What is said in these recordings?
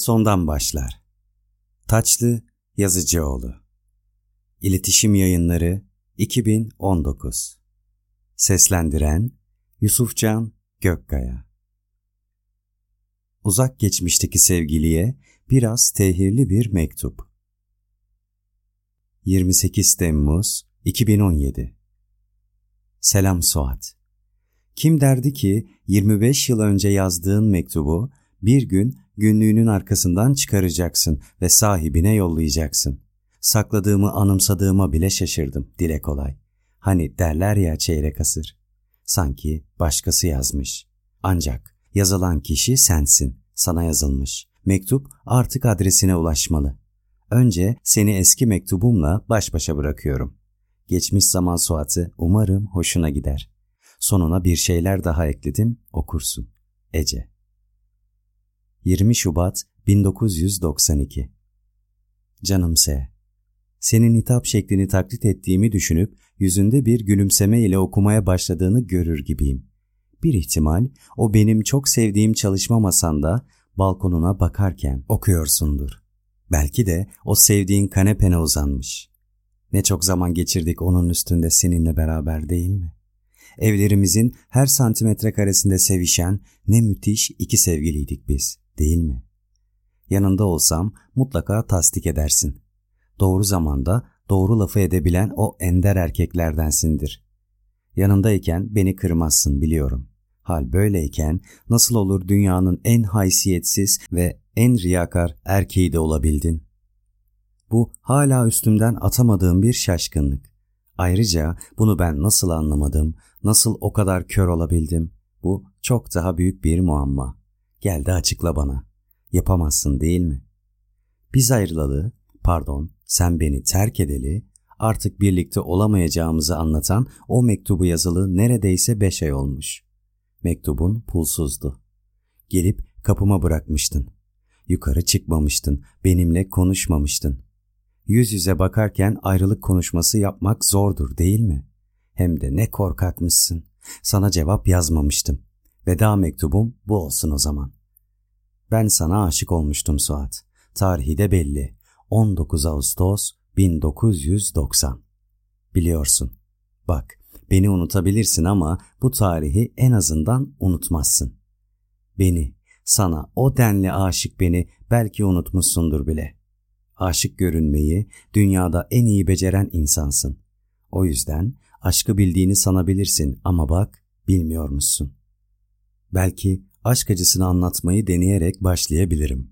sondan başlar. Taçlı Yazıcıoğlu İletişim Yayınları 2019 Seslendiren Yusufcan Gökkaya Uzak geçmişteki sevgiliye biraz tehirli bir mektup. 28 Temmuz 2017 Selam Suat. Kim derdi ki 25 yıl önce yazdığın mektubu bir gün günlüğünün arkasından çıkaracaksın ve sahibine yollayacaksın. Sakladığımı anımsadığıma bile şaşırdım dile kolay. Hani derler ya çeyrek asır. Sanki başkası yazmış. Ancak yazılan kişi sensin, sana yazılmış. Mektup artık adresine ulaşmalı. Önce seni eski mektubumla baş başa bırakıyorum. Geçmiş zaman Suat'ı umarım hoşuna gider. Sonuna bir şeyler daha ekledim, okursun. Ece 20 Şubat 1992 Canım S. Senin hitap şeklini taklit ettiğimi düşünüp yüzünde bir gülümseme ile okumaya başladığını görür gibiyim. Bir ihtimal o benim çok sevdiğim çalışma masanda balkonuna bakarken okuyorsundur. Belki de o sevdiğin kanepene uzanmış. Ne çok zaman geçirdik onun üstünde seninle beraber değil mi? Evlerimizin her santimetre karesinde sevişen ne müthiş iki sevgiliydik biz, değil mi? Yanında olsam mutlaka tasdik edersin. Doğru zamanda doğru lafı edebilen o ender erkeklerdensindir. Yanındayken beni kırmazsın biliyorum. Hal böyleyken nasıl olur dünyanın en haysiyetsiz ve en riyakar erkeği de olabildin? Bu hala üstümden atamadığım bir şaşkınlık. Ayrıca bunu ben nasıl anlamadım, nasıl o kadar kör olabildim? Bu çok daha büyük bir muamma. Gel de açıkla bana. Yapamazsın değil mi? Biz ayrılalı, pardon sen beni terk edeli, artık birlikte olamayacağımızı anlatan o mektubu yazılı neredeyse beş ay olmuş. Mektubun pulsuzdu. Gelip kapıma bırakmıştın. Yukarı çıkmamıştın, benimle konuşmamıştın. Yüz yüze bakarken ayrılık konuşması yapmak zordur değil mi? Hem de ne korkakmışsın. Sana cevap yazmamıştım. Veda mektubum bu olsun o zaman. Ben sana aşık olmuştum Suat. Tarihi de belli. 19 Ağustos 1990. Biliyorsun. Bak, beni unutabilirsin ama bu tarihi en azından unutmazsın. Beni, sana o denli aşık beni belki unutmuşsundur bile. Aşık görünmeyi dünyada en iyi beceren insansın. O yüzden aşkı bildiğini sanabilirsin ama bak bilmiyor musun? Belki aşk acısını anlatmayı deneyerek başlayabilirim.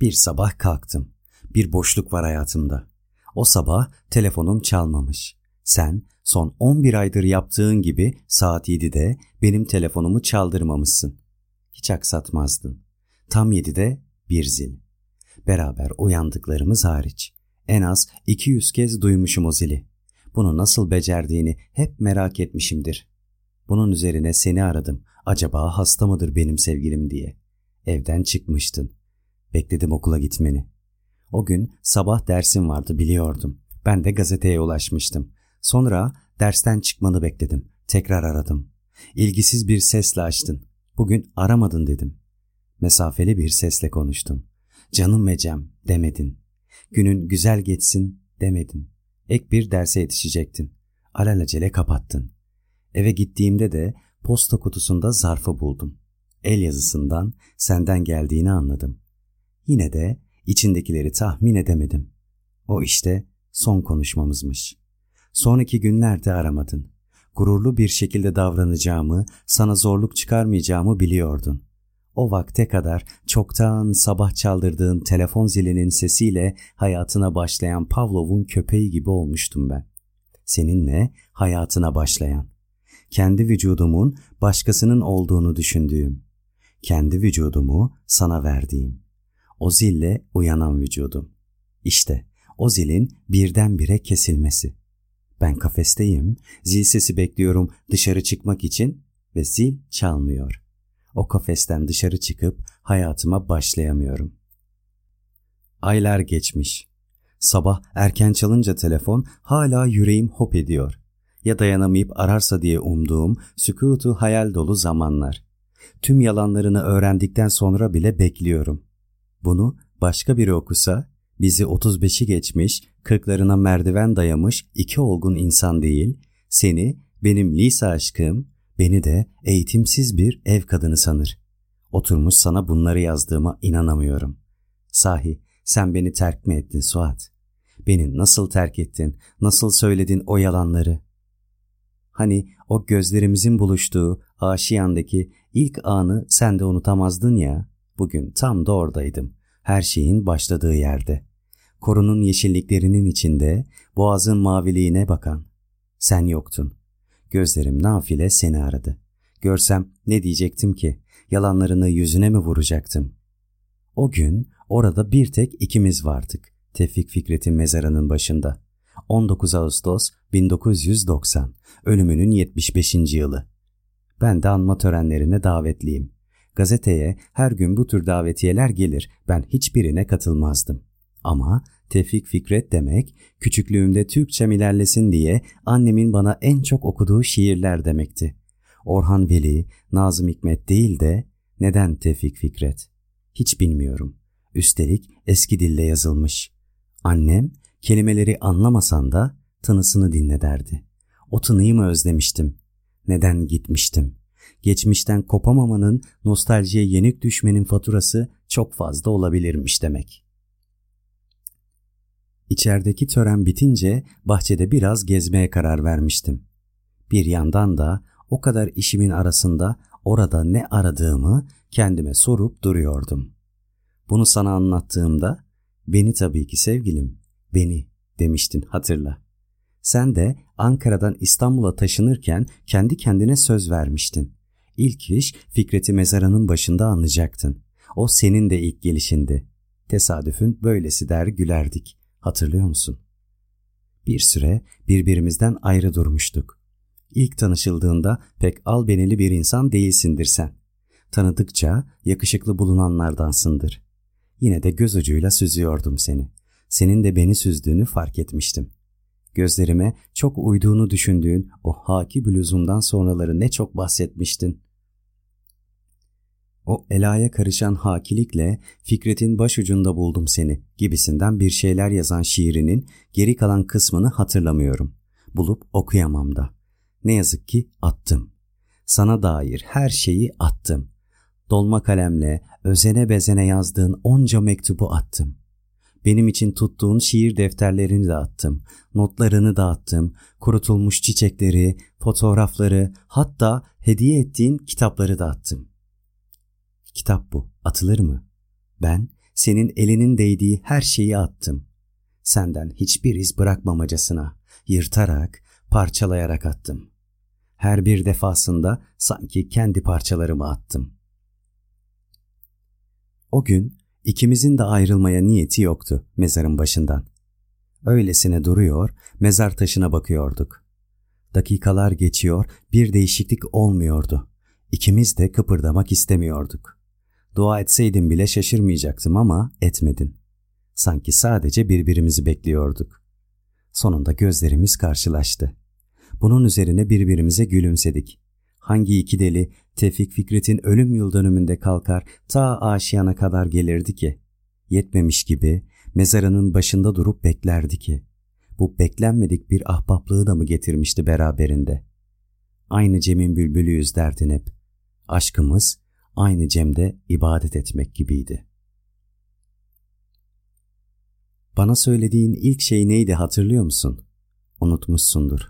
Bir sabah kalktım. Bir boşluk var hayatımda. O sabah telefonum çalmamış. Sen son 11 aydır yaptığın gibi saat 7'de benim telefonumu çaldırmamışsın. Hiç aksatmazdın. Tam 7'de bir zil. Beraber uyandıklarımız hariç. En az 200 kez duymuşum o zili. Bunu nasıl becerdiğini hep merak etmişimdir. Bunun üzerine seni aradım. Acaba hasta mıdır benim sevgilim diye. Evden çıkmıştın. Bekledim okula gitmeni. O gün sabah dersim vardı biliyordum. Ben de gazeteye ulaşmıştım. Sonra dersten çıkmanı bekledim. Tekrar aradım. İlgisiz bir sesle açtın. Bugün aramadın dedim. Mesafeli bir sesle konuştun. Canım Mecem demedin. Günün güzel geçsin demedin. Ek bir derse yetişecektin. Alelacele kapattın. Eve gittiğimde de posta kutusunda zarfı buldum. El yazısından senden geldiğini anladım. Yine de içindekileri tahmin edemedim. O işte son konuşmamızmış. Sonraki günlerde aramadın. Gururlu bir şekilde davranacağımı, sana zorluk çıkarmayacağımı biliyordun. O vakte kadar çoktan sabah çaldırdığın telefon zilinin sesiyle hayatına başlayan Pavlov'un köpeği gibi olmuştum ben. Seninle hayatına başlayan. Kendi vücudumun başkasının olduğunu düşündüğüm. Kendi vücudumu sana verdiğim. O zille uyanan vücudum. İşte o zilin birdenbire kesilmesi. Ben kafesteyim, zil sesi bekliyorum dışarı çıkmak için ve zil çalmıyor. O kafesten dışarı çıkıp hayatıma başlayamıyorum. Aylar geçmiş. Sabah erken çalınca telefon hala yüreğim hop ediyor. Ya dayanamayıp ararsa diye umduğum sükutu hayal dolu zamanlar. Tüm yalanlarını öğrendikten sonra bile bekliyorum. Bunu başka biri okusa bizi 35'i geçmiş, kırklarına merdiven dayamış iki olgun insan değil, seni benim lise aşkım, beni de eğitimsiz bir ev kadını sanır. Oturmuş sana bunları yazdığıma inanamıyorum. Sahi sen beni terk mi ettin Suat? Beni nasıl terk ettin, nasıl söyledin o yalanları? Hani o gözlerimizin buluştuğu Aşiyan'daki ilk anı sen de unutamazdın ya. Bugün tam da oradaydım. Her şeyin başladığı yerde. Korunun yeşilliklerinin içinde, boğazın maviliğine bakan. Sen yoktun. Gözlerim nafile seni aradı. Görsem ne diyecektim ki? Yalanlarını yüzüne mi vuracaktım? O gün orada bir tek ikimiz vardık. Tevfik Fikret'in mezarının başında. 19 Ağustos 1990, ölümünün 75. yılı. Ben de anma törenlerine davetliyim. Gazeteye her gün bu tür davetiyeler gelir, ben hiçbirine katılmazdım. Ama Tevfik Fikret demek, küçüklüğümde Türkçem ilerlesin diye annemin bana en çok okuduğu şiirler demekti. Orhan Veli, Nazım Hikmet değil de neden Tevfik Fikret? Hiç bilmiyorum. Üstelik eski dilde yazılmış. Annem kelimeleri anlamasan da tınısını dinle derdi. O tınıyı mı özlemiştim? Neden gitmiştim? Geçmişten kopamamanın, nostaljiye yenik düşmenin faturası çok fazla olabilirmiş demek. İçerideki tören bitince bahçede biraz gezmeye karar vermiştim. Bir yandan da o kadar işimin arasında orada ne aradığımı kendime sorup duruyordum. Bunu sana anlattığımda beni tabii ki sevgilim, beni demiştin hatırla. Sen de Ankara'dan İstanbul'a taşınırken kendi kendine söz vermiştin. İlk iş Fikret'i mezarının başında anlayacaktın. O senin de ilk gelişindi. Tesadüfün böylesi der gülerdik. Hatırlıyor musun? Bir süre birbirimizden ayrı durmuştuk. İlk tanışıldığında pek albenili bir insan değilsindir sen. Tanıdıkça yakışıklı bulunanlardansındır. Yine de göz ucuyla süzüyordum seni. Senin de beni süzdüğünü fark etmiştim. Gözlerime çok uyduğunu düşündüğün o haki bluzumdan sonraları ne çok bahsetmiştin. O elaya karışan hakilikle Fikret'in başucunda buldum seni gibisinden bir şeyler yazan şiirinin geri kalan kısmını hatırlamıyorum. Bulup okuyamam da. Ne yazık ki attım. Sana dair her şeyi attım. Dolma kalemle özene bezene yazdığın onca mektubu attım. Benim için tuttuğun şiir defterlerini de attım. Notlarını da attım. Kurutulmuş çiçekleri, fotoğrafları, hatta hediye ettiğin kitapları da attım. Kitap bu, atılır mı? Ben senin elinin değdiği her şeyi attım. Senden hiçbir iz bırakmamacasına, yırtarak, parçalayarak attım. Her bir defasında sanki kendi parçalarımı attım. O gün ikimizin de ayrılmaya niyeti yoktu mezarın başından. Öylesine duruyor, mezar taşına bakıyorduk. Dakikalar geçiyor, bir değişiklik olmuyordu. İkimiz de kıpırdamak istemiyorduk. Dua etseydim bile şaşırmayacaktım ama etmedin. Sanki sadece birbirimizi bekliyorduk. Sonunda gözlerimiz karşılaştı. Bunun üzerine birbirimize gülümsedik. Hangi iki deli Tevfik Fikret'in ölüm yıl dönümünde kalkar ta aşiyana kadar gelirdi ki? Yetmemiş gibi mezarının başında durup beklerdi ki. Bu beklenmedik bir ahbaplığı da mı getirmişti beraberinde? Aynı Cem'in bülbülüyüz derdin hep. Aşkımız aynı Cem'de ibadet etmek gibiydi. Bana söylediğin ilk şey neydi hatırlıyor musun? Unutmuşsundur.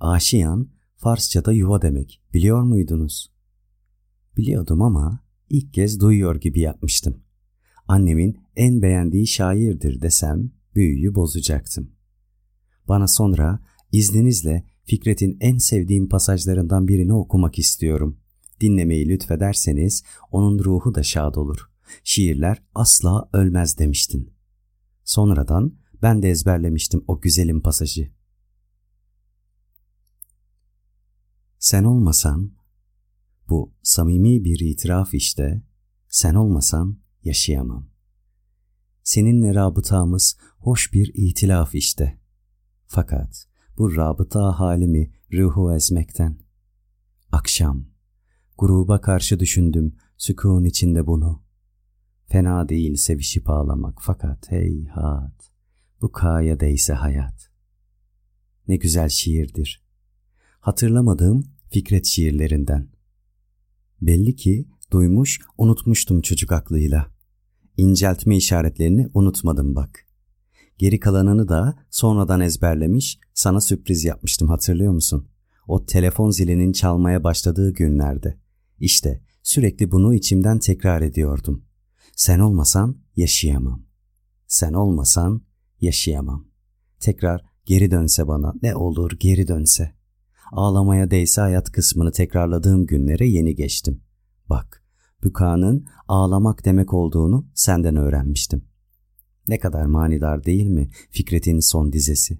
Aşiyan Farsçada yuva demek. Biliyor muydunuz? Biliyordum ama ilk kez duyuyor gibi yapmıştım. Annemin en beğendiği şairdir desem büyüyü bozacaktım. Bana sonra izninizle Fikret'in en sevdiğim pasajlarından birini okumak istiyorum. Dinlemeyi lütfederseniz onun ruhu da şad olur. Şiirler asla ölmez demiştin. Sonradan ben de ezberlemiştim o güzelim pasajı. Sen olmasan, bu samimi bir itiraf işte, sen olmasan yaşayamam. Seninle rabıtamız hoş bir itilaf işte. Fakat bu rabıta halimi ruhu ezmekten. Akşam, gruba karşı düşündüm sükun içinde bunu. Fena değil sevişip ağlamak fakat heyhat bu kaya değse hayat. Ne güzel şiirdir. Hatırlamadığım Fikret şiirlerinden. Belli ki duymuş unutmuştum çocuk aklıyla. İnceltme işaretlerini unutmadım bak. Geri kalanını da sonradan ezberlemiş sana sürpriz yapmıştım hatırlıyor musun? O telefon zilinin çalmaya başladığı günlerde. İşte sürekli bunu içimden tekrar ediyordum. Sen olmasan yaşayamam. Sen olmasan yaşayamam. Tekrar geri dönse bana ne olur geri dönse. Ağlamaya değse hayat kısmını tekrarladığım günlere yeni geçtim. Bak, bükanın ağlamak demek olduğunu senden öğrenmiştim. Ne kadar manidar değil mi Fikret'in son dizesi?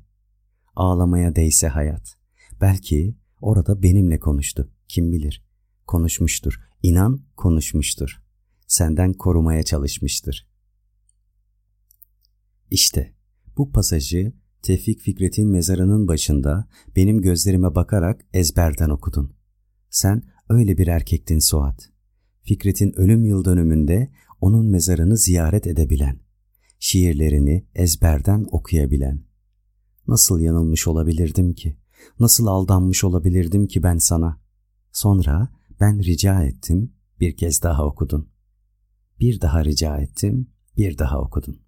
Ağlamaya değse hayat. Belki orada benimle konuştu. Kim bilir. Konuşmuştur. İnan konuşmuştur. Senden korumaya çalışmıştır. İşte bu pasajı Tevfik Fikret'in mezarının başında benim gözlerime bakarak ezberden okudun. Sen öyle bir erkektin Suat. Fikret'in ölüm yıl dönümünde onun mezarını ziyaret edebilen, şiirlerini ezberden okuyabilen. Nasıl yanılmış olabilirdim ki? Nasıl aldanmış olabilirdim ki ben sana? Sonra ben rica ettim, bir kez daha okudun. Bir daha rica ettim, bir daha okudun.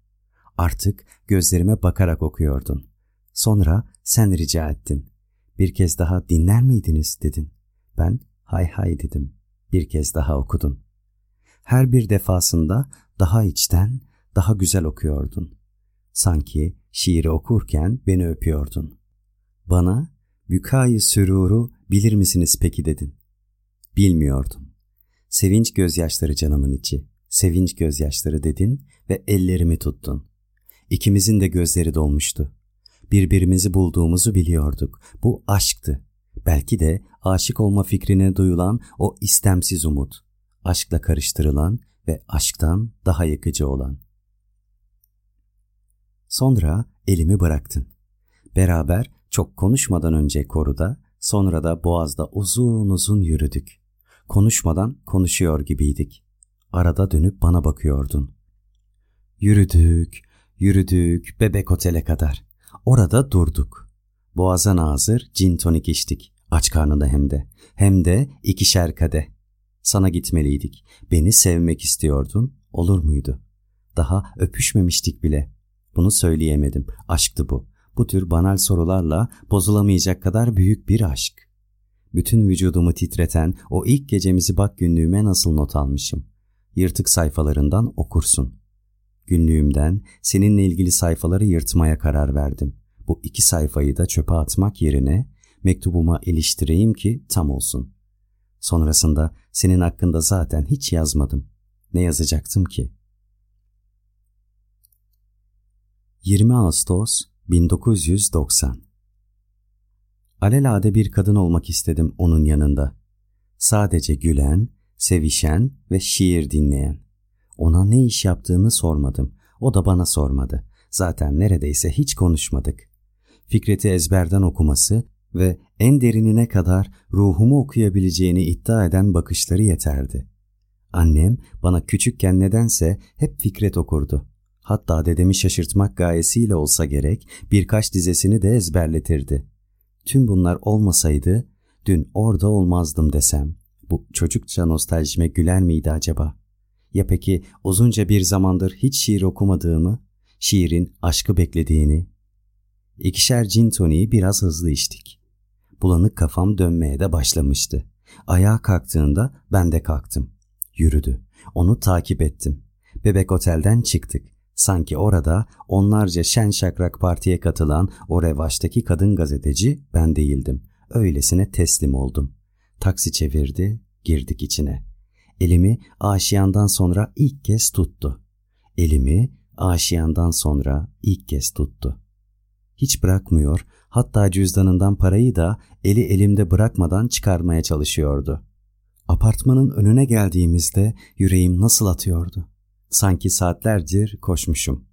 Artık gözlerime bakarak okuyordun. Sonra sen rica ettin. Bir kez daha dinler miydiniz dedin. Ben hay hay dedim. Bir kez daha okudun. Her bir defasında daha içten, daha güzel okuyordun. Sanki şiiri okurken beni öpüyordun. Bana bükayı süruru bilir misiniz peki dedin. Bilmiyordum. Sevinç gözyaşları canımın içi. Sevinç gözyaşları dedin ve ellerimi tuttun. İkimizin de gözleri dolmuştu. Birbirimizi bulduğumuzu biliyorduk. Bu aşktı. Belki de aşık olma fikrine duyulan o istemsiz umut. Aşkla karıştırılan ve aşktan daha yakıcı olan. Sonra elimi bıraktın. Beraber çok konuşmadan önce koruda, sonra da boğazda uzun uzun yürüdük. Konuşmadan konuşuyor gibiydik. Arada dönüp bana bakıyordun. Yürüdük, yürüdük bebek otele kadar. Orada durduk. Boğaza nazır cin tonik içtik. Aç karnında hem de. Hem de ikişer kade. Sana gitmeliydik. Beni sevmek istiyordun. Olur muydu? Daha öpüşmemiştik bile. Bunu söyleyemedim. Aşktı bu. Bu tür banal sorularla bozulamayacak kadar büyük bir aşk. Bütün vücudumu titreten o ilk gecemizi bak günlüğüme nasıl not almışım. Yırtık sayfalarından okursun. Günlüğümden seninle ilgili sayfaları yırtmaya karar verdim. Bu iki sayfayı da çöpe atmak yerine mektubuma iliştireyim ki tam olsun. Sonrasında senin hakkında zaten hiç yazmadım. Ne yazacaktım ki? 20 Ağustos 1990 Alelade bir kadın olmak istedim onun yanında. Sadece gülen, sevişen ve şiir dinleyen. Ona ne iş yaptığını sormadım. O da bana sormadı. Zaten neredeyse hiç konuşmadık. Fikret'i ezberden okuması ve en derinine kadar ruhumu okuyabileceğini iddia eden bakışları yeterdi. Annem bana küçükken nedense hep Fikret okurdu. Hatta dedemi şaşırtmak gayesiyle olsa gerek birkaç dizesini de ezberletirdi. Tüm bunlar olmasaydı dün orada olmazdım desem. Bu çocukça nostaljime güler miydi acaba? Ya peki uzunca bir zamandır hiç şiir okumadığımı, şiirin aşkı beklediğini? İkişer cin toniği biraz hızlı içtik. Bulanık kafam dönmeye de başlamıştı. Ayağa kalktığında ben de kalktım. Yürüdü. Onu takip ettim. Bebek otelden çıktık. Sanki orada onlarca şen şakrak partiye katılan o revaçtaki kadın gazeteci ben değildim. Öylesine teslim oldum. Taksi çevirdi, girdik içine. Elimi aşiyandan sonra ilk kez tuttu. Elimi aşiyandan sonra ilk kez tuttu. Hiç bırakmıyor, hatta cüzdanından parayı da eli elimde bırakmadan çıkarmaya çalışıyordu. Apartmanın önüne geldiğimizde yüreğim nasıl atıyordu. Sanki saatlerdir koşmuşum.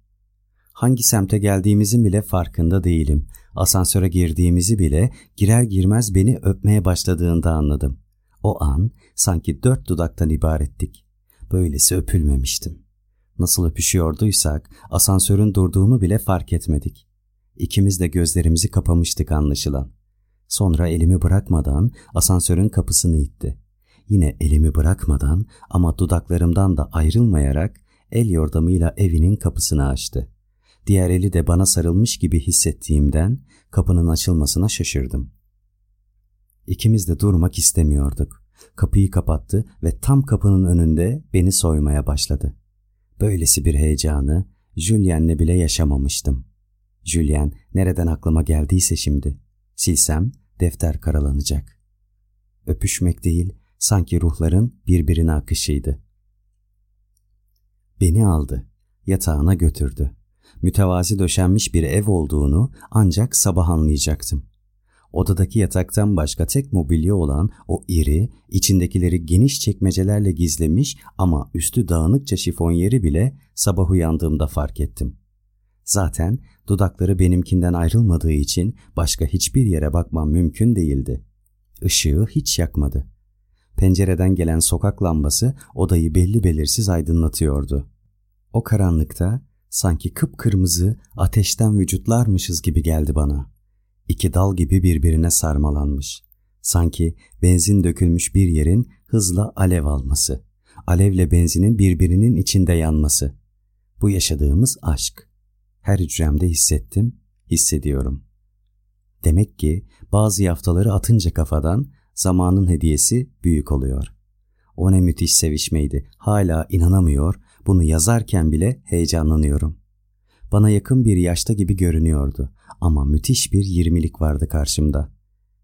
Hangi semte geldiğimizin bile farkında değilim. Asansöre girdiğimizi bile girer girmez beni öpmeye başladığında anladım. O an sanki dört dudaktan ibarettik. Böylesi öpülmemiştim. Nasıl öpüşüyorduysak asansörün durduğunu bile fark etmedik. İkimiz de gözlerimizi kapamıştık anlaşılan. Sonra elimi bırakmadan asansörün kapısını itti. Yine elimi bırakmadan ama dudaklarımdan da ayrılmayarak el yordamıyla evinin kapısını açtı. Diğer eli de bana sarılmış gibi hissettiğimden kapının açılmasına şaşırdım. İkimiz de durmak istemiyorduk. Kapıyı kapattı ve tam kapının önünde beni soymaya başladı. Böylesi bir heyecanı Julien'le bile yaşamamıştım. Julien nereden aklıma geldiyse şimdi. Silsem defter karalanacak. Öpüşmek değil, sanki ruhların birbirine akışıydı. Beni aldı, yatağına götürdü. Mütevazi döşenmiş bir ev olduğunu ancak sabah anlayacaktım. Odadaki yataktan başka tek mobilya olan o iri, içindekileri geniş çekmecelerle gizlemiş ama üstü dağınıkça şifonyeri bile sabah uyandığımda fark ettim. Zaten dudakları benimkinden ayrılmadığı için başka hiçbir yere bakmam mümkün değildi. Işığı hiç yakmadı. Pencereden gelen sokak lambası odayı belli belirsiz aydınlatıyordu. O karanlıkta sanki kıpkırmızı ateşten vücutlarmışız gibi geldi bana. İki dal gibi birbirine sarmalanmış. Sanki benzin dökülmüş bir yerin hızla alev alması. Alevle benzinin birbirinin içinde yanması. Bu yaşadığımız aşk. Her hücremde hissettim, hissediyorum. Demek ki bazı yaftaları atınca kafadan zamanın hediyesi büyük oluyor. O ne müthiş sevişmeydi. Hala inanamıyor, bunu yazarken bile heyecanlanıyorum. Bana yakın bir yaşta gibi görünüyordu ama müthiş bir yirmilik vardı karşımda.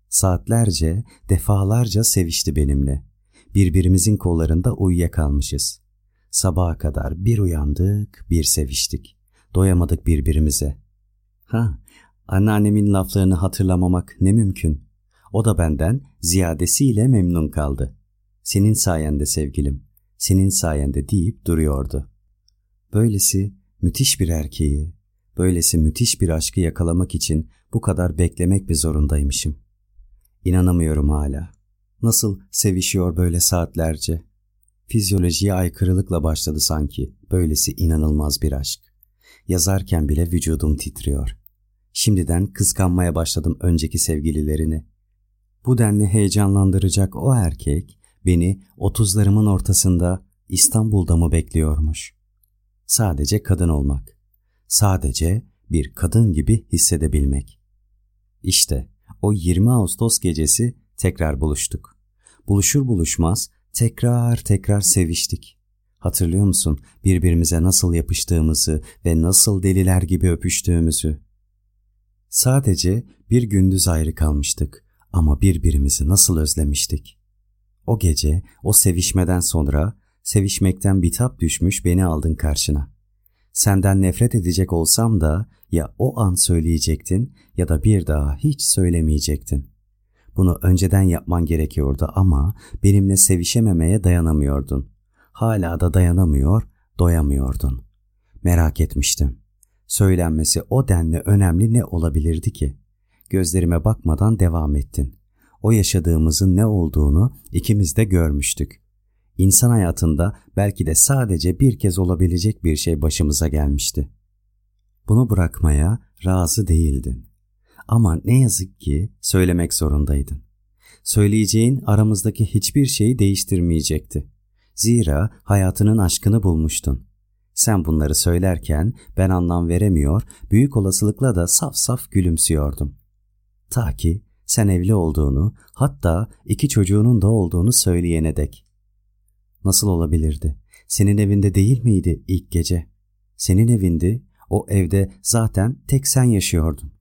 Saatlerce, defalarca sevişti benimle. Birbirimizin kollarında uyuyakalmışız. Sabaha kadar bir uyandık, bir seviştik. Doyamadık birbirimize. Ha, anneannemin laflarını hatırlamamak ne mümkün. O da benden ziyadesiyle memnun kaldı. Senin sayende sevgilim, senin sayende deyip duruyordu. Böylesi müthiş bir erkeği, böylesi müthiş bir aşkı yakalamak için bu kadar beklemek bir zorundaymışım. İnanamıyorum hala. Nasıl sevişiyor böyle saatlerce? Fizyolojiye aykırılıkla başladı sanki böylesi inanılmaz bir aşk. Yazarken bile vücudum titriyor. Şimdiden kıskanmaya başladım önceki sevgililerini. Bu denli heyecanlandıracak o erkek beni otuzlarımın ortasında İstanbul'da mı bekliyormuş? Sadece kadın olmak. Sadece bir kadın gibi hissedebilmek. İşte o 20 Ağustos gecesi tekrar buluştuk. Buluşur buluşmaz tekrar tekrar seviştik. Hatırlıyor musun birbirimize nasıl yapıştığımızı ve nasıl deliler gibi öpüştüğümüzü? Sadece bir gündüz ayrı kalmıştık ama birbirimizi nasıl özlemiştik. O gece, o sevişmeden sonra, sevişmekten bitap düşmüş beni aldın karşına. Senden nefret edecek olsam da ya o an söyleyecektin ya da bir daha hiç söylemeyecektin. Bunu önceden yapman gerekiyordu ama benimle sevişememeye dayanamıyordun. Hala da dayanamıyor, doyamıyordun. Merak etmiştim. Söylenmesi o denli önemli ne olabilirdi ki? Gözlerime bakmadan devam ettin. O yaşadığımızın ne olduğunu ikimiz de görmüştük. İnsan hayatında belki de sadece bir kez olabilecek bir şey başımıza gelmişti. Bunu bırakmaya razı değildin. Ama ne yazık ki söylemek zorundaydın. Söyleyeceğin aramızdaki hiçbir şeyi değiştirmeyecekti. Zira hayatının aşkını bulmuştun. Sen bunları söylerken ben anlam veremiyor, büyük olasılıkla da saf saf gülümsüyordum. Ta ki sen evli olduğunu, hatta iki çocuğunun da olduğunu söyleyene dek. Nasıl olabilirdi? Senin evinde değil miydi ilk gece? Senin evindi, o evde zaten tek sen yaşıyordun.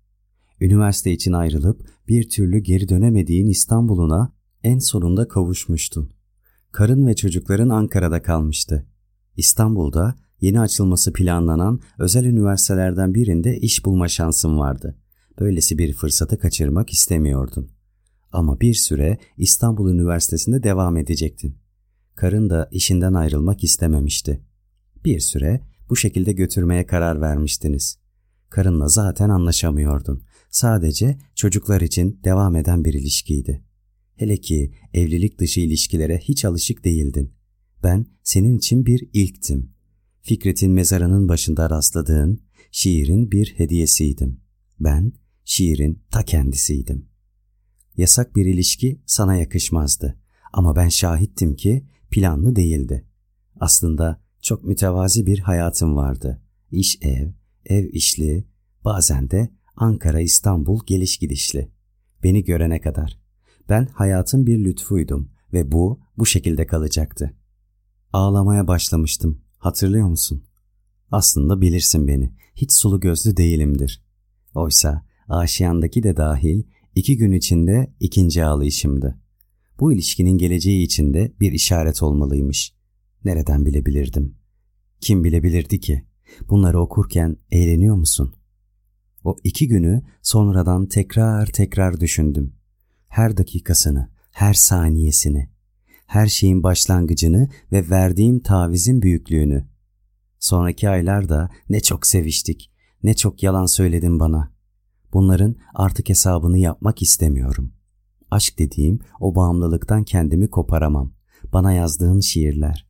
Üniversite için ayrılıp bir türlü geri dönemediğin İstanbul'una en sonunda kavuşmuştun. Karın ve çocukların Ankara'da kalmıştı. İstanbul'da yeni açılması planlanan özel üniversitelerden birinde iş bulma şansın vardı. Böylesi bir fırsatı kaçırmak istemiyordun. Ama bir süre İstanbul Üniversitesi'nde devam edecektin. Karın da işinden ayrılmak istememişti. Bir süre bu şekilde götürmeye karar vermiştiniz. Karınla zaten anlaşamıyordun. Sadece çocuklar için devam eden bir ilişkiydi. Hele ki evlilik dışı ilişkilere hiç alışık değildin. Ben senin için bir ilktim. Fikret'in mezarının başında rastladığın şiirin bir hediyesiydim. Ben şiirin ta kendisiydim. Yasak bir ilişki sana yakışmazdı ama ben şahittim ki planlı değildi. Aslında çok mütevazi bir hayatım vardı. İş ev, ev işli, bazen de Ankara İstanbul geliş gidişli. Beni görene kadar. Ben hayatın bir lütfuydum ve bu bu şekilde kalacaktı. Ağlamaya başlamıştım. Hatırlıyor musun? Aslında bilirsin beni. Hiç sulu gözlü değilimdir. Oysa aşiyandaki de dahil iki gün içinde ikinci ağlayışımdı. Bu ilişkinin geleceği içinde bir işaret olmalıymış. Nereden bilebilirdim? Kim bilebilirdi ki? Bunları okurken eğleniyor musun? O iki günü sonradan tekrar tekrar düşündüm. Her dakikasını, her saniyesini, her şeyin başlangıcını ve verdiğim tavizin büyüklüğünü. Sonraki aylarda ne çok seviştik, ne çok yalan söyledin bana. Bunların artık hesabını yapmak istemiyorum. Aşk dediğim o bağımlılıktan kendimi koparamam. Bana yazdığın şiirler,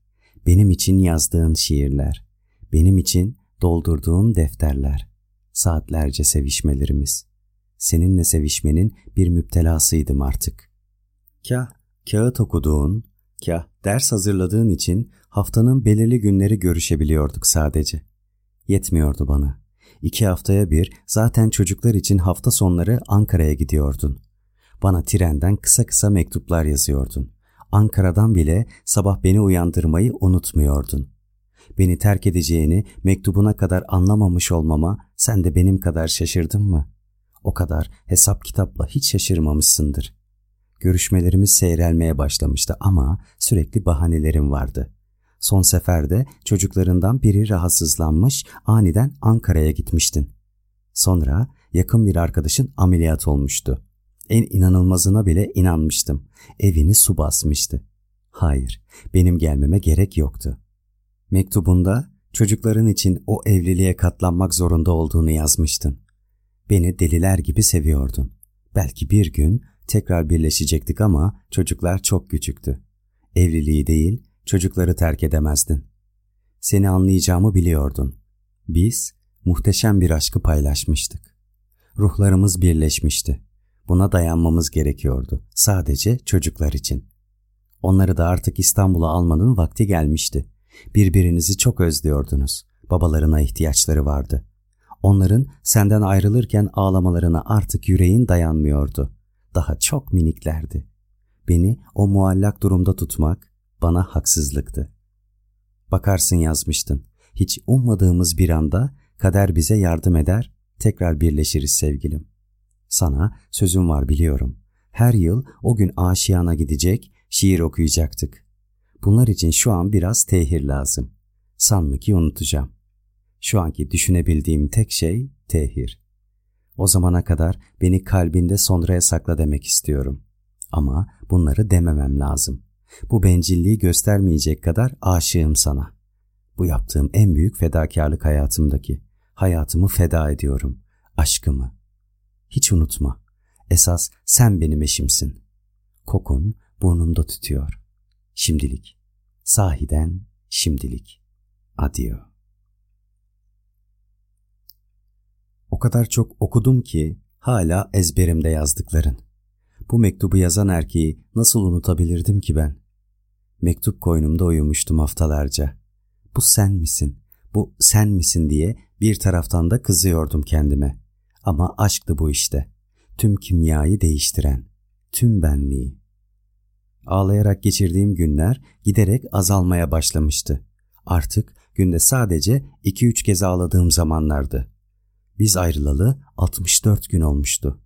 benim için yazdığın şiirler, benim için doldurduğun defterler, saatlerce sevişmelerimiz. Seninle sevişmenin bir müptelasıydım artık. Kah kağıt okuduğun, kah ders hazırladığın için haftanın belirli günleri görüşebiliyorduk sadece. Yetmiyordu bana. İki haftaya bir zaten çocuklar için hafta sonları Ankara'ya gidiyordun. Bana trenden kısa kısa mektuplar yazıyordun. Ankara'dan bile sabah beni uyandırmayı unutmuyordun. Beni terk edeceğini mektubuna kadar anlamamış olmama sen de benim kadar şaşırdın mı? O kadar hesap kitapla hiç şaşırmamışsındır. Görüşmelerimiz seyrelmeye başlamıştı ama sürekli bahanelerim vardı. Son seferde çocuklarından biri rahatsızlanmış, aniden Ankara'ya gitmiştin. Sonra yakın bir arkadaşın ameliyat olmuştu. En inanılmazına bile inanmıştım. Evini su basmıştı. Hayır, benim gelmeme gerek yoktu. Mektubunda çocukların için o evliliğe katlanmak zorunda olduğunu yazmıştın. Beni deliler gibi seviyordun. Belki bir gün tekrar birleşecektik ama çocuklar çok küçüktü. Evliliği değil, çocukları terk edemezdin. Seni anlayacağımı biliyordun. Biz muhteşem bir aşkı paylaşmıştık. Ruhlarımız birleşmişti. Buna dayanmamız gerekiyordu. Sadece çocuklar için. Onları da artık İstanbul'a almanın vakti gelmişti. Birbirinizi çok özlüyordunuz. Babalarına ihtiyaçları vardı. Onların senden ayrılırken ağlamalarına artık yüreğin dayanmıyordu. Daha çok miniklerdi. Beni o muallak durumda tutmak bana haksızlıktı. Bakarsın yazmıştın. Hiç ummadığımız bir anda kader bize yardım eder, tekrar birleşiriz sevgilim. Sana sözüm var biliyorum. Her yıl o gün aşiyana gidecek, şiir okuyacaktık. Bunlar için şu an biraz tehir lazım. Sanma ki unutacağım. Şu anki düşünebildiğim tek şey tehir. O zamana kadar beni kalbinde sonraya sakla demek istiyorum. Ama bunları dememem lazım. Bu bencilliği göstermeyecek kadar aşığım sana. Bu yaptığım en büyük fedakarlık hayatımdaki. Hayatımı feda ediyorum. Aşkımı. Hiç unutma. Esas sen benim eşimsin. Kokun burnumda tütüyor. Şimdilik. Sahiden şimdilik. Adio. O kadar çok okudum ki hala ezberimde yazdıkların. Bu mektubu yazan erkeği nasıl unutabilirdim ki ben? Mektup koynumda uyumuştum haftalarca. Bu sen misin? Bu sen misin diye bir taraftan da kızıyordum kendime. Ama aşktı bu işte. Tüm kimyayı değiştiren, tüm benliği. Ağlayarak geçirdiğim günler giderek azalmaya başlamıştı. Artık günde sadece 2-3 kez ağladığım zamanlardı. Biz ayrılalı 64 gün olmuştu.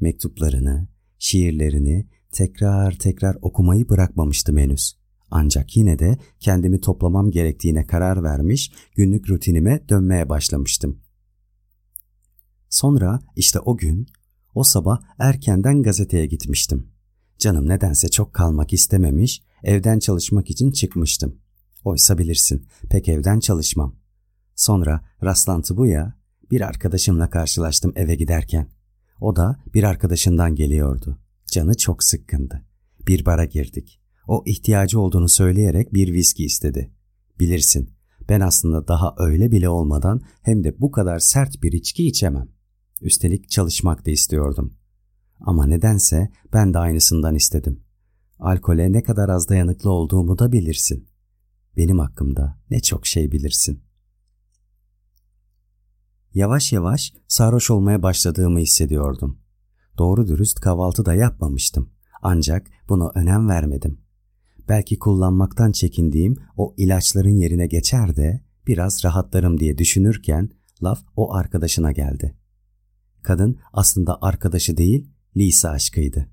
Mektuplarını, şiirlerini tekrar tekrar okumayı bırakmamıştım henüz. Ancak yine de kendimi toplamam gerektiğine karar vermiş, günlük rutinime dönmeye başlamıştım. Sonra işte o gün, o sabah erkenden gazeteye gitmiştim. Canım nedense çok kalmak istememiş, evden çalışmak için çıkmıştım. Oysa bilirsin, pek evden çalışmam. Sonra rastlantı bu ya, bir arkadaşımla karşılaştım eve giderken. O da bir arkadaşından geliyordu. Canı çok sıkkındı. Bir bara girdik. O ihtiyacı olduğunu söyleyerek bir viski istedi. Bilirsin, Ben aslında daha öyle bile olmadan hem de bu kadar sert bir içki içemem. Üstelik çalışmak da istiyordum. Ama nedense ben de aynısından istedim. Alkole ne kadar az dayanıklı olduğumu da bilirsin. Benim hakkımda ne çok şey bilirsin. Yavaş yavaş sarhoş olmaya başladığımı hissediyordum. Doğru dürüst kahvaltı da yapmamıştım. Ancak buna önem vermedim. Belki kullanmaktan çekindiğim o ilaçların yerine geçer de biraz rahatlarım diye düşünürken laf o arkadaşına geldi. Kadın aslında arkadaşı değil, Lisa aşkıydı.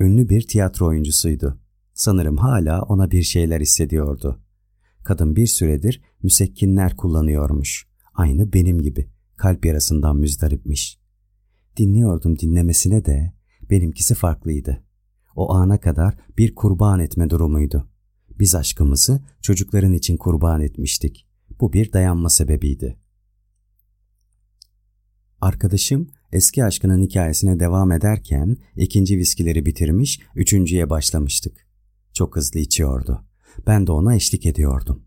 Ünlü bir tiyatro oyuncusuydu. Sanırım hala ona bir şeyler hissediyordu. Kadın bir süredir müsekkinler kullanıyormuş. Aynı benim gibi kalp yarasından müzdaripmiş. Dinliyordum dinlemesine de benimkisi farklıydı. O ana kadar bir kurban etme durumuydu. Biz aşkımızı çocukların için kurban etmiştik. Bu bir dayanma sebebiydi. Arkadaşım eski aşkının hikayesine devam ederken ikinci viskileri bitirmiş, üçüncüye başlamıştık. Çok hızlı içiyordu. Ben de ona eşlik ediyordum.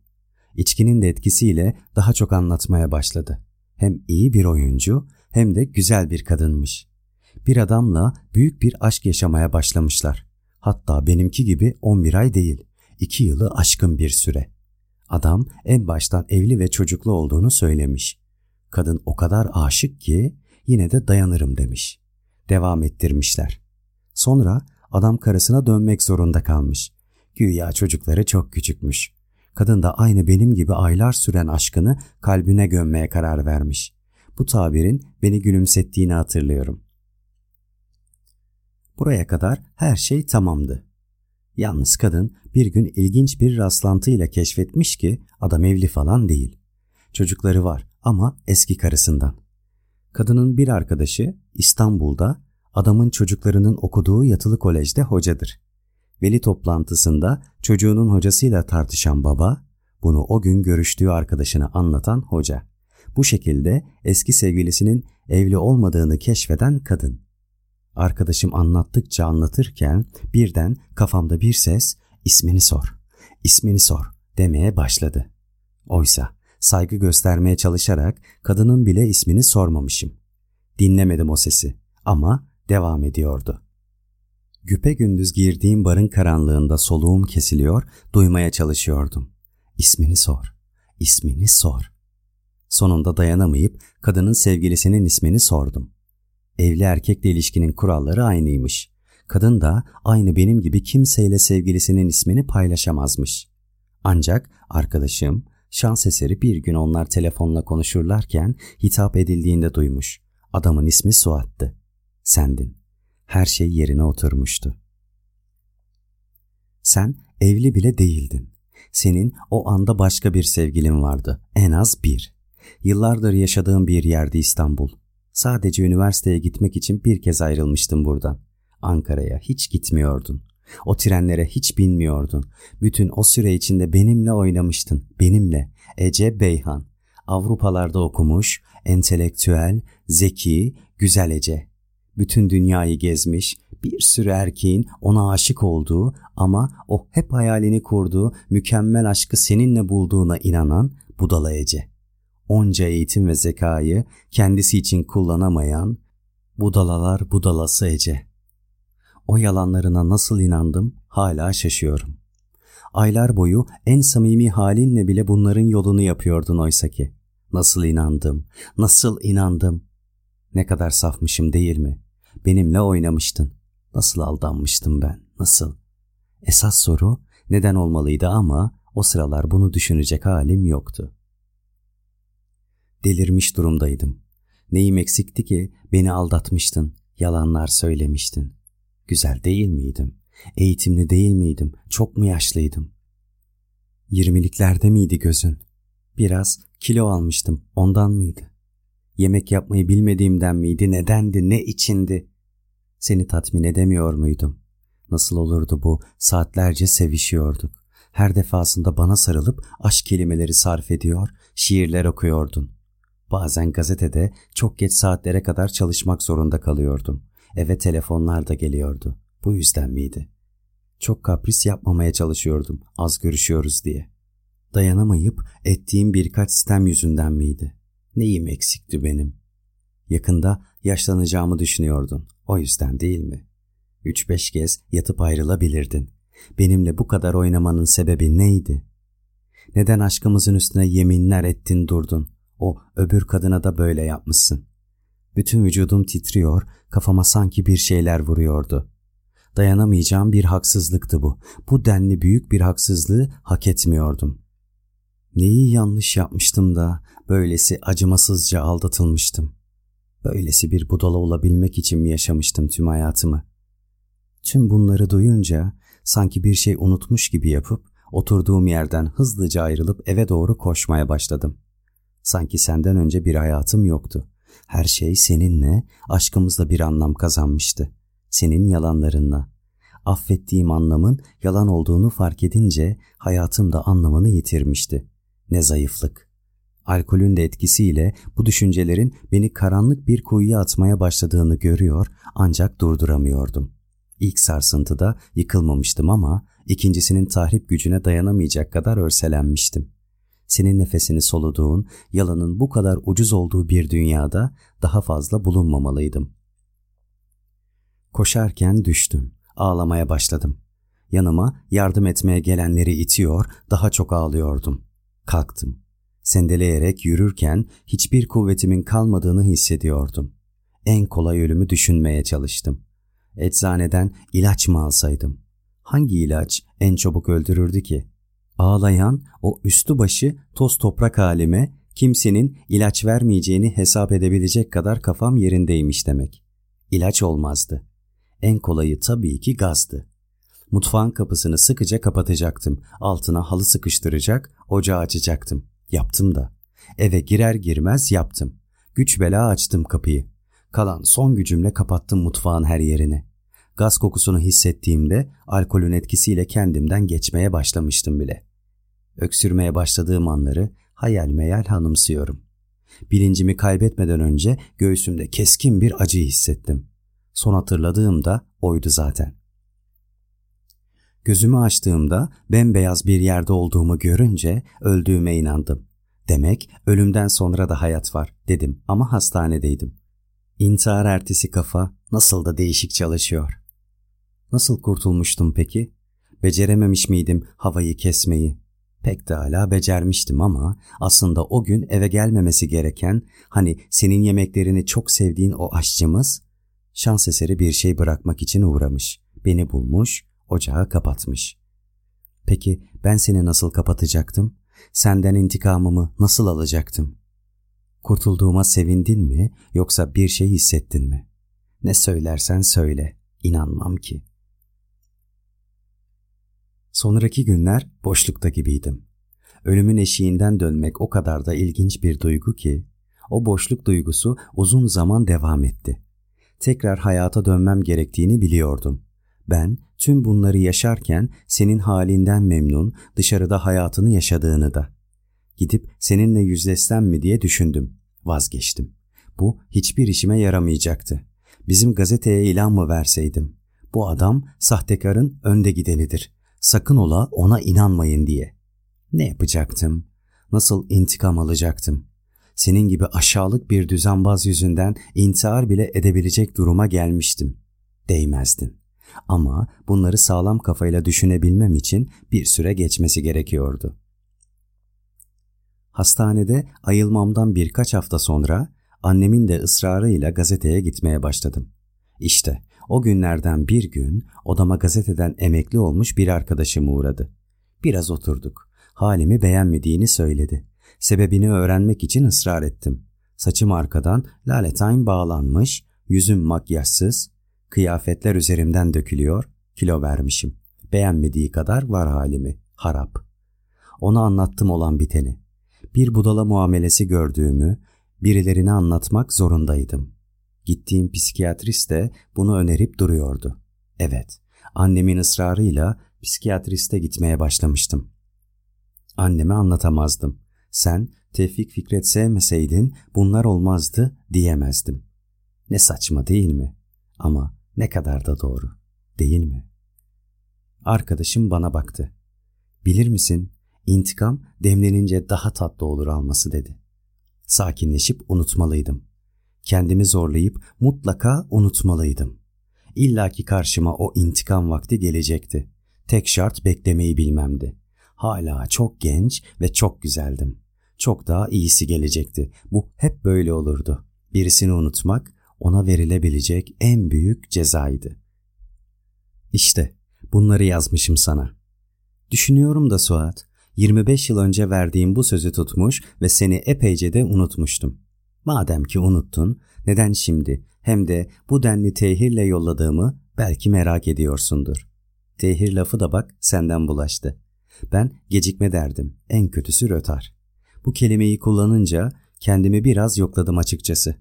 İçkinin de etkisiyle daha çok anlatmaya başladı. Hem iyi bir oyuncu hem de güzel bir kadınmış. Bir adamla büyük bir aşk yaşamaya başlamışlar. Hatta benimki gibi 11 ay değil, 2 yılı aşkın bir süre. Adam en baştan evli ve çocuklu olduğunu söylemiş. Kadın o kadar aşık ki yine de dayanırım demiş. Devam ettirmişler. Sonra adam karısına dönmek zorunda kalmış. Güya çocukları çok küçükmüş. Kadın da aynı benim gibi aylar süren aşkını kalbine gömmeye karar vermiş. Bu tabirin beni gülümsettiğini hatırlıyorum. Buraya kadar her şey tamamdı. Yalnız kadın bir gün ilginç bir rastlantıyla keşfetmiş ki adam evli falan değil. Çocukları var ama eski karısından. Kadının bir arkadaşı İstanbul'da adamın çocuklarının okuduğu yatılı kolejde hocadır. Veli toplantısında çocuğunun hocasıyla tartışan baba, bunu o gün görüştüğü arkadaşına anlatan hoca. Bu şekilde eski sevgilisinin evli olmadığını keşfeden kadın. Arkadaşım anlattıkça anlatırken birden kafamda bir ses ismini sor, ismini sor demeye başladı. Oysa saygı göstermeye çalışarak kadının bile ismini sormamışım. Dinlemedim o sesi ama devam ediyordu. Güpe gündüz girdiğim barın karanlığında soluğum kesiliyor, duymaya çalışıyordum. İsmini sor, ismini sor. Sonunda dayanamayıp kadının sevgilisinin ismini sordum. Evli erkekle ilişkinin kuralları aynıymış. Kadın da aynı benim gibi kimseyle sevgilisinin ismini paylaşamazmış. Ancak arkadaşım şans eseri bir gün onlar telefonla konuşurlarken hitap edildiğinde duymuş. Adamın ismi Suat'tı. Sendin. Her şey yerine oturmuştu. Sen evli bile değildin. Senin o anda başka bir sevgilin vardı. En az bir. Yıllardır yaşadığım bir yerdi İstanbul. Sadece üniversiteye gitmek için bir kez ayrılmıştım buradan. Ankara'ya hiç gitmiyordun. O trenlere hiç binmiyordun. Bütün o süre içinde benimle oynamıştın. Benimle. Ece Beyhan. Avrupalarda okumuş, entelektüel, zeki, güzel Ece. Bütün dünyayı gezmiş, bir sürü erkeğin ona aşık olduğu ama o hep hayalini kurduğu mükemmel aşkı seninle bulduğuna inanan budala Ece onca eğitim ve zekayı kendisi için kullanamayan budalalar budalası Ece. O yalanlarına nasıl inandım hala şaşıyorum. Aylar boyu en samimi halinle bile bunların yolunu yapıyordun oysa ki. Nasıl inandım, nasıl inandım. Ne kadar safmışım değil mi? Benimle oynamıştın. Nasıl aldanmıştım ben, nasıl? Esas soru neden olmalıydı ama o sıralar bunu düşünecek halim yoktu. Delirmiş durumdaydım. Neyim eksikti ki beni aldatmıştın, yalanlar söylemiştin. Güzel değil miydim? Eğitimli değil miydim? Çok mu yaşlıydım? Yirmiliklerde miydi gözün? Biraz kilo almıştım, ondan mıydı? Yemek yapmayı bilmediğimden miydi, nedendi, ne içindi? Seni tatmin edemiyor muydum? Nasıl olurdu bu? Saatlerce sevişiyorduk. Her defasında bana sarılıp aşk kelimeleri sarf ediyor, şiirler okuyordun. Bazen gazetede çok geç saatlere kadar çalışmak zorunda kalıyordum. Eve telefonlar da geliyordu. Bu yüzden miydi? Çok kapris yapmamaya çalışıyordum az görüşüyoruz diye. Dayanamayıp ettiğim birkaç sistem yüzünden miydi? Neyim eksikti benim? Yakında yaşlanacağımı düşünüyordun. O yüzden değil mi? Üç beş kez yatıp ayrılabilirdin. Benimle bu kadar oynamanın sebebi neydi? Neden aşkımızın üstüne yeminler ettin durdun? O öbür kadına da böyle yapmışsın. Bütün vücudum titriyor, kafama sanki bir şeyler vuruyordu. Dayanamayacağım bir haksızlıktı bu. Bu denli büyük bir haksızlığı hak etmiyordum. Neyi yanlış yapmıştım da böylesi acımasızca aldatılmıştım. Böylesi bir budala olabilmek için mi yaşamıştım tüm hayatımı? Tüm bunları duyunca sanki bir şey unutmuş gibi yapıp oturduğum yerden hızlıca ayrılıp eve doğru koşmaya başladım. Sanki senden önce bir hayatım yoktu. Her şey seninle, aşkımızla bir anlam kazanmıştı. Senin yalanlarınla. Affettiğim anlamın yalan olduğunu fark edince hayatım da anlamını yitirmişti. Ne zayıflık. Alkolün de etkisiyle bu düşüncelerin beni karanlık bir kuyuya atmaya başladığını görüyor ancak durduramıyordum. İlk sarsıntıda yıkılmamıştım ama ikincisinin tahrip gücüne dayanamayacak kadar örselenmiştim. Senin nefesini soluduğun, yalanın bu kadar ucuz olduğu bir dünyada daha fazla bulunmamalıydım. Koşarken düştüm. Ağlamaya başladım. Yanıma yardım etmeye gelenleri itiyor, daha çok ağlıyordum. Kalktım. Sendeleyerek yürürken hiçbir kuvvetimin kalmadığını hissediyordum. En kolay ölümü düşünmeye çalıştım. Eczaneden ilaç mı alsaydım? Hangi ilaç en çabuk öldürürdü ki? Ağlayan o üstü başı toz toprak halime kimsenin ilaç vermeyeceğini hesap edebilecek kadar kafam yerindeymiş demek. İlaç olmazdı. En kolayı tabii ki gazdı. Mutfağın kapısını sıkıca kapatacaktım. Altına halı sıkıştıracak, ocağı açacaktım. Yaptım da. Eve girer girmez yaptım. Güç bela açtım kapıyı. Kalan son gücümle kapattım mutfağın her yerini. Gaz kokusunu hissettiğimde alkolün etkisiyle kendimden geçmeye başlamıştım bile. Öksürmeye başladığım anları hayal meyal hanımsıyorum. Bilincimi kaybetmeden önce göğsümde keskin bir acı hissettim. Son hatırladığım da oydu zaten. Gözümü açtığımda bembeyaz bir yerde olduğumu görünce öldüğüme inandım. Demek ölümden sonra da hayat var dedim ama hastanedeydim. İntihar ertesi kafa nasıl da değişik çalışıyor. Nasıl kurtulmuştum peki? Becerememiş miydim havayı kesmeyi? Pek de hala becermiştim ama aslında o gün eve gelmemesi gereken hani senin yemeklerini çok sevdiğin o aşçımız şans eseri bir şey bırakmak için uğramış. Beni bulmuş, ocağı kapatmış. Peki ben seni nasıl kapatacaktım? Senden intikamımı nasıl alacaktım? Kurtulduğuma sevindin mi yoksa bir şey hissettin mi? Ne söylersen söyle, inanmam ki. Sonraki günler boşlukta gibiydim. Ölümün eşiğinden dönmek o kadar da ilginç bir duygu ki, o boşluk duygusu uzun zaman devam etti. Tekrar hayata dönmem gerektiğini biliyordum. Ben tüm bunları yaşarken senin halinden memnun, dışarıda hayatını yaşadığını da. Gidip seninle yüzleşsem mi diye düşündüm. Vazgeçtim. Bu hiçbir işime yaramayacaktı. Bizim gazeteye ilan mı verseydim? Bu adam sahtekarın önde gidenidir. Sakın ola ona inanmayın diye. Ne yapacaktım? Nasıl intikam alacaktım? Senin gibi aşağılık bir düzenbaz yüzünden intihar bile edebilecek duruma gelmiştim. Değmezdin. Ama bunları sağlam kafayla düşünebilmem için bir süre geçmesi gerekiyordu. Hastanede ayılmamdan birkaç hafta sonra annemin de ısrarıyla gazeteye gitmeye başladım. İşte o günlerden bir gün odama gazeteden emekli olmuş bir arkadaşım uğradı. Biraz oturduk. Halimi beğenmediğini söyledi. Sebebini öğrenmek için ısrar ettim. Saçım arkadan laletain bağlanmış, yüzüm makyajsız, kıyafetler üzerimden dökülüyor, kilo vermişim. Beğenmediği kadar var halimi, harap. Ona anlattım olan biteni. Bir budala muamelesi gördüğümü, birilerine anlatmak zorundaydım. Gittiğim psikiyatrist de bunu önerip duruyordu. Evet, annemin ısrarıyla psikiyatriste gitmeye başlamıştım. Anneme anlatamazdım. Sen Tevfik Fikret sevmeseydin bunlar olmazdı diyemezdim. Ne saçma değil mi? Ama ne kadar da doğru, değil mi? Arkadaşım bana baktı. Bilir misin, İntikam demlenince daha tatlı olur alması dedi. Sakinleşip unutmalıydım. Kendimi zorlayıp mutlaka unutmalıydım. İlla ki karşıma o intikam vakti gelecekti. Tek şart beklemeyi bilmemdi. Hala çok genç ve çok güzeldim. Çok daha iyisi gelecekti. Bu hep böyle olurdu. Birisini unutmak ona verilebilecek en büyük cezaydı. İşte bunları yazmışım sana. Düşünüyorum da Suat, 25 yıl önce verdiğim bu sözü tutmuş ve seni epeyce de unutmuştum. Madem ki unuttun, neden şimdi hem de bu denli tehirle yolladığımı belki merak ediyorsundur. Tehir lafı da bak senden bulaştı. Ben gecikme derdim, en kötüsü rötar. Bu kelimeyi kullanınca kendimi biraz yokladım açıkçası.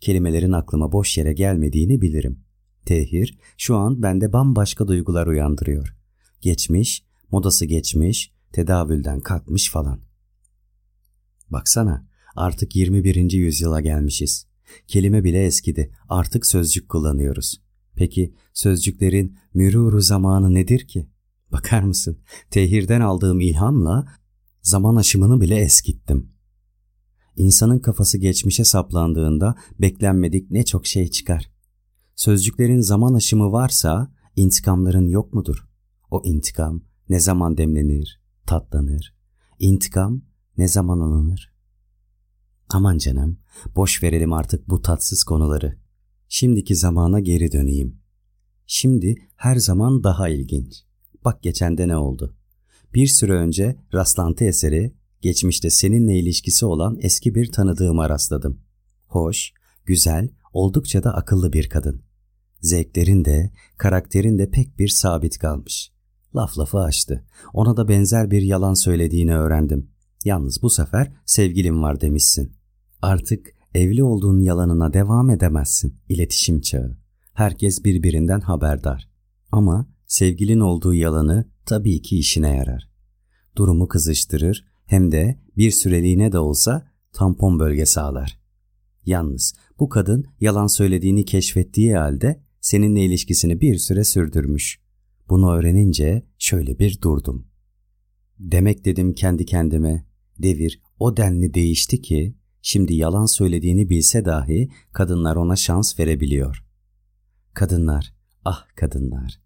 Kelimelerin aklıma boş yere gelmediğini bilirim. Tehir şu an bende bambaşka duygular uyandırıyor. Geçmiş, modası geçmiş, tedavülden kalkmış falan. Baksana artık 21. yüzyıla gelmişiz. Kelime bile eskidi artık sözcük kullanıyoruz. Peki sözcüklerin müruru zamanı nedir ki? Bakar mısın? Tehirden aldığım ilhamla zaman aşımını bile eskittim. İnsanın kafası geçmişe saplandığında beklenmedik ne çok şey çıkar. Sözcüklerin zaman aşımı varsa intikamların yok mudur? O intikam ne zaman demlenir, tatlanır? İntikam ne zaman alınır? Aman canım, boş verelim artık bu tatsız konuları. Şimdiki zamana geri döneyim. Şimdi her zaman daha ilginç. Bak geçende ne oldu? Bir süre önce rastlantı eseri geçmişte seninle ilişkisi olan eski bir tanıdığıma rastladım. Hoş, güzel, oldukça da akıllı bir kadın. Zevklerin de, karakterin de pek bir sabit kalmış. Laf lafı açtı. Ona da benzer bir yalan söylediğini öğrendim. Yalnız bu sefer sevgilim var demişsin. Artık evli olduğun yalanına devam edemezsin. İletişim çağı. Herkes birbirinden haberdar. Ama sevgilin olduğu yalanı tabii ki işine yarar. Durumu kızıştırır hem de bir süreliğine de olsa tampon bölge sağlar. Yalnız bu kadın yalan söylediğini keşfettiği halde seninle ilişkisini bir süre sürdürmüş. Bunu öğrenince şöyle bir durdum. Demek dedim kendi kendime, devir o denli değişti ki şimdi yalan söylediğini bilse dahi kadınlar ona şans verebiliyor. Kadınlar, ah kadınlar.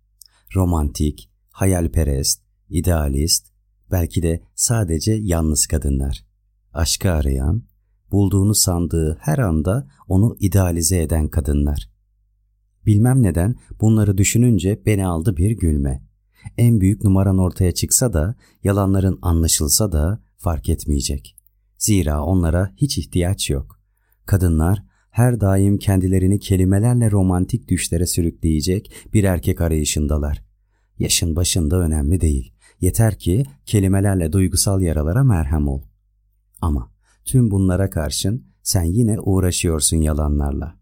Romantik, hayalperest, idealist, belki de sadece yalnız kadınlar. Aşkı arayan, bulduğunu sandığı her anda onu idealize eden kadınlar. Bilmem neden bunları düşününce beni aldı bir gülme. En büyük numaran ortaya çıksa da, yalanların anlaşılsa da fark etmeyecek. Zira onlara hiç ihtiyaç yok. Kadınlar her daim kendilerini kelimelerle romantik düşlere sürükleyecek bir erkek arayışındalar. Yaşın başında önemli değil. Yeter ki kelimelerle duygusal yaralara merhem ol. Ama tüm bunlara karşın sen yine uğraşıyorsun yalanlarla.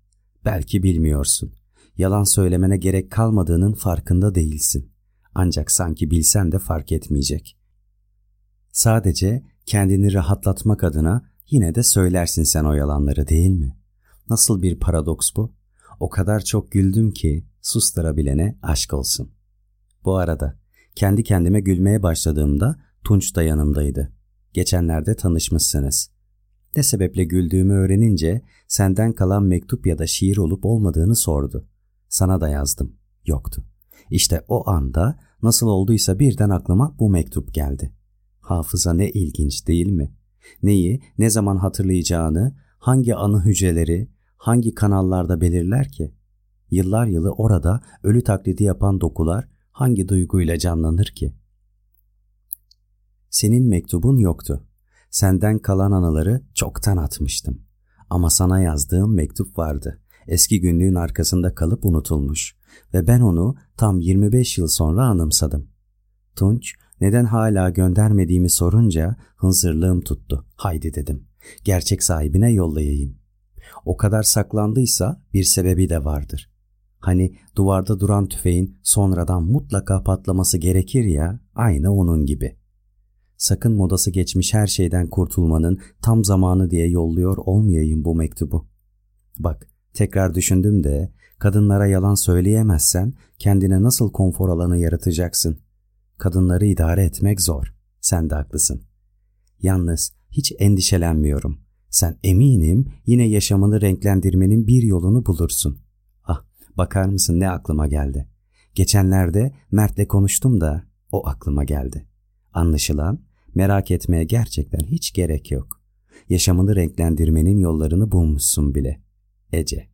Belki bilmiyorsun. Yalan söylemene gerek kalmadığının farkında değilsin. Ancak sanki bilsen de fark etmeyecek. Sadece kendini rahatlatmak adına yine de söylersin sen o yalanları değil mi? Nasıl bir paradoks bu? O kadar çok güldüm ki susturabilene aşk olsun. Bu arada kendi kendime gülmeye başladığımda Tunç da yanımdaydı. Geçenlerde tanışmışsınız. Ne sebeple güldüğümü öğrenince senden kalan mektup ya da şiir olup olmadığını sordu. Sana da yazdım. Yoktu. İşte o anda nasıl olduysa birden aklıma bu mektup geldi. Hafıza ne ilginç değil mi? Neyi, ne zaman hatırlayacağını, hangi anı hücreleri, hangi kanallarda belirler ki? Yıllar yılı orada ölü taklidi yapan dokular hangi duyguyla canlanır ki? Senin mektubun yoktu. Senden kalan anıları çoktan atmıştım. Ama sana yazdığım mektup vardı. Eski günlüğün arkasında kalıp unutulmuş ve ben onu tam 25 yıl sonra anımsadım. Tunç neden hala göndermediğimi sorunca hınzırlığım tuttu. Haydi dedim. Gerçek sahibine yollayayım. O kadar saklandıysa bir sebebi de vardır. Hani duvarda duran tüfeğin sonradan mutlaka patlaması gerekir ya, aynı onun gibi. Sakın modası geçmiş her şeyden kurtulmanın tam zamanı diye yolluyor olmayayım bu mektubu. Bak, tekrar düşündüm de kadınlara yalan söyleyemezsen kendine nasıl konfor alanı yaratacaksın? Kadınları idare etmek zor. Sen de haklısın. Yalnız hiç endişelenmiyorum. Sen eminim yine yaşamını renklendirmenin bir yolunu bulursun. Ah, bakar mısın ne aklıma geldi. Geçenlerde Mert'le konuştum da o aklıma geldi. Anlaşılan merak etmeye gerçekten hiç gerek yok. Yaşamını renklendirmenin yollarını bulmuşsun bile. Ece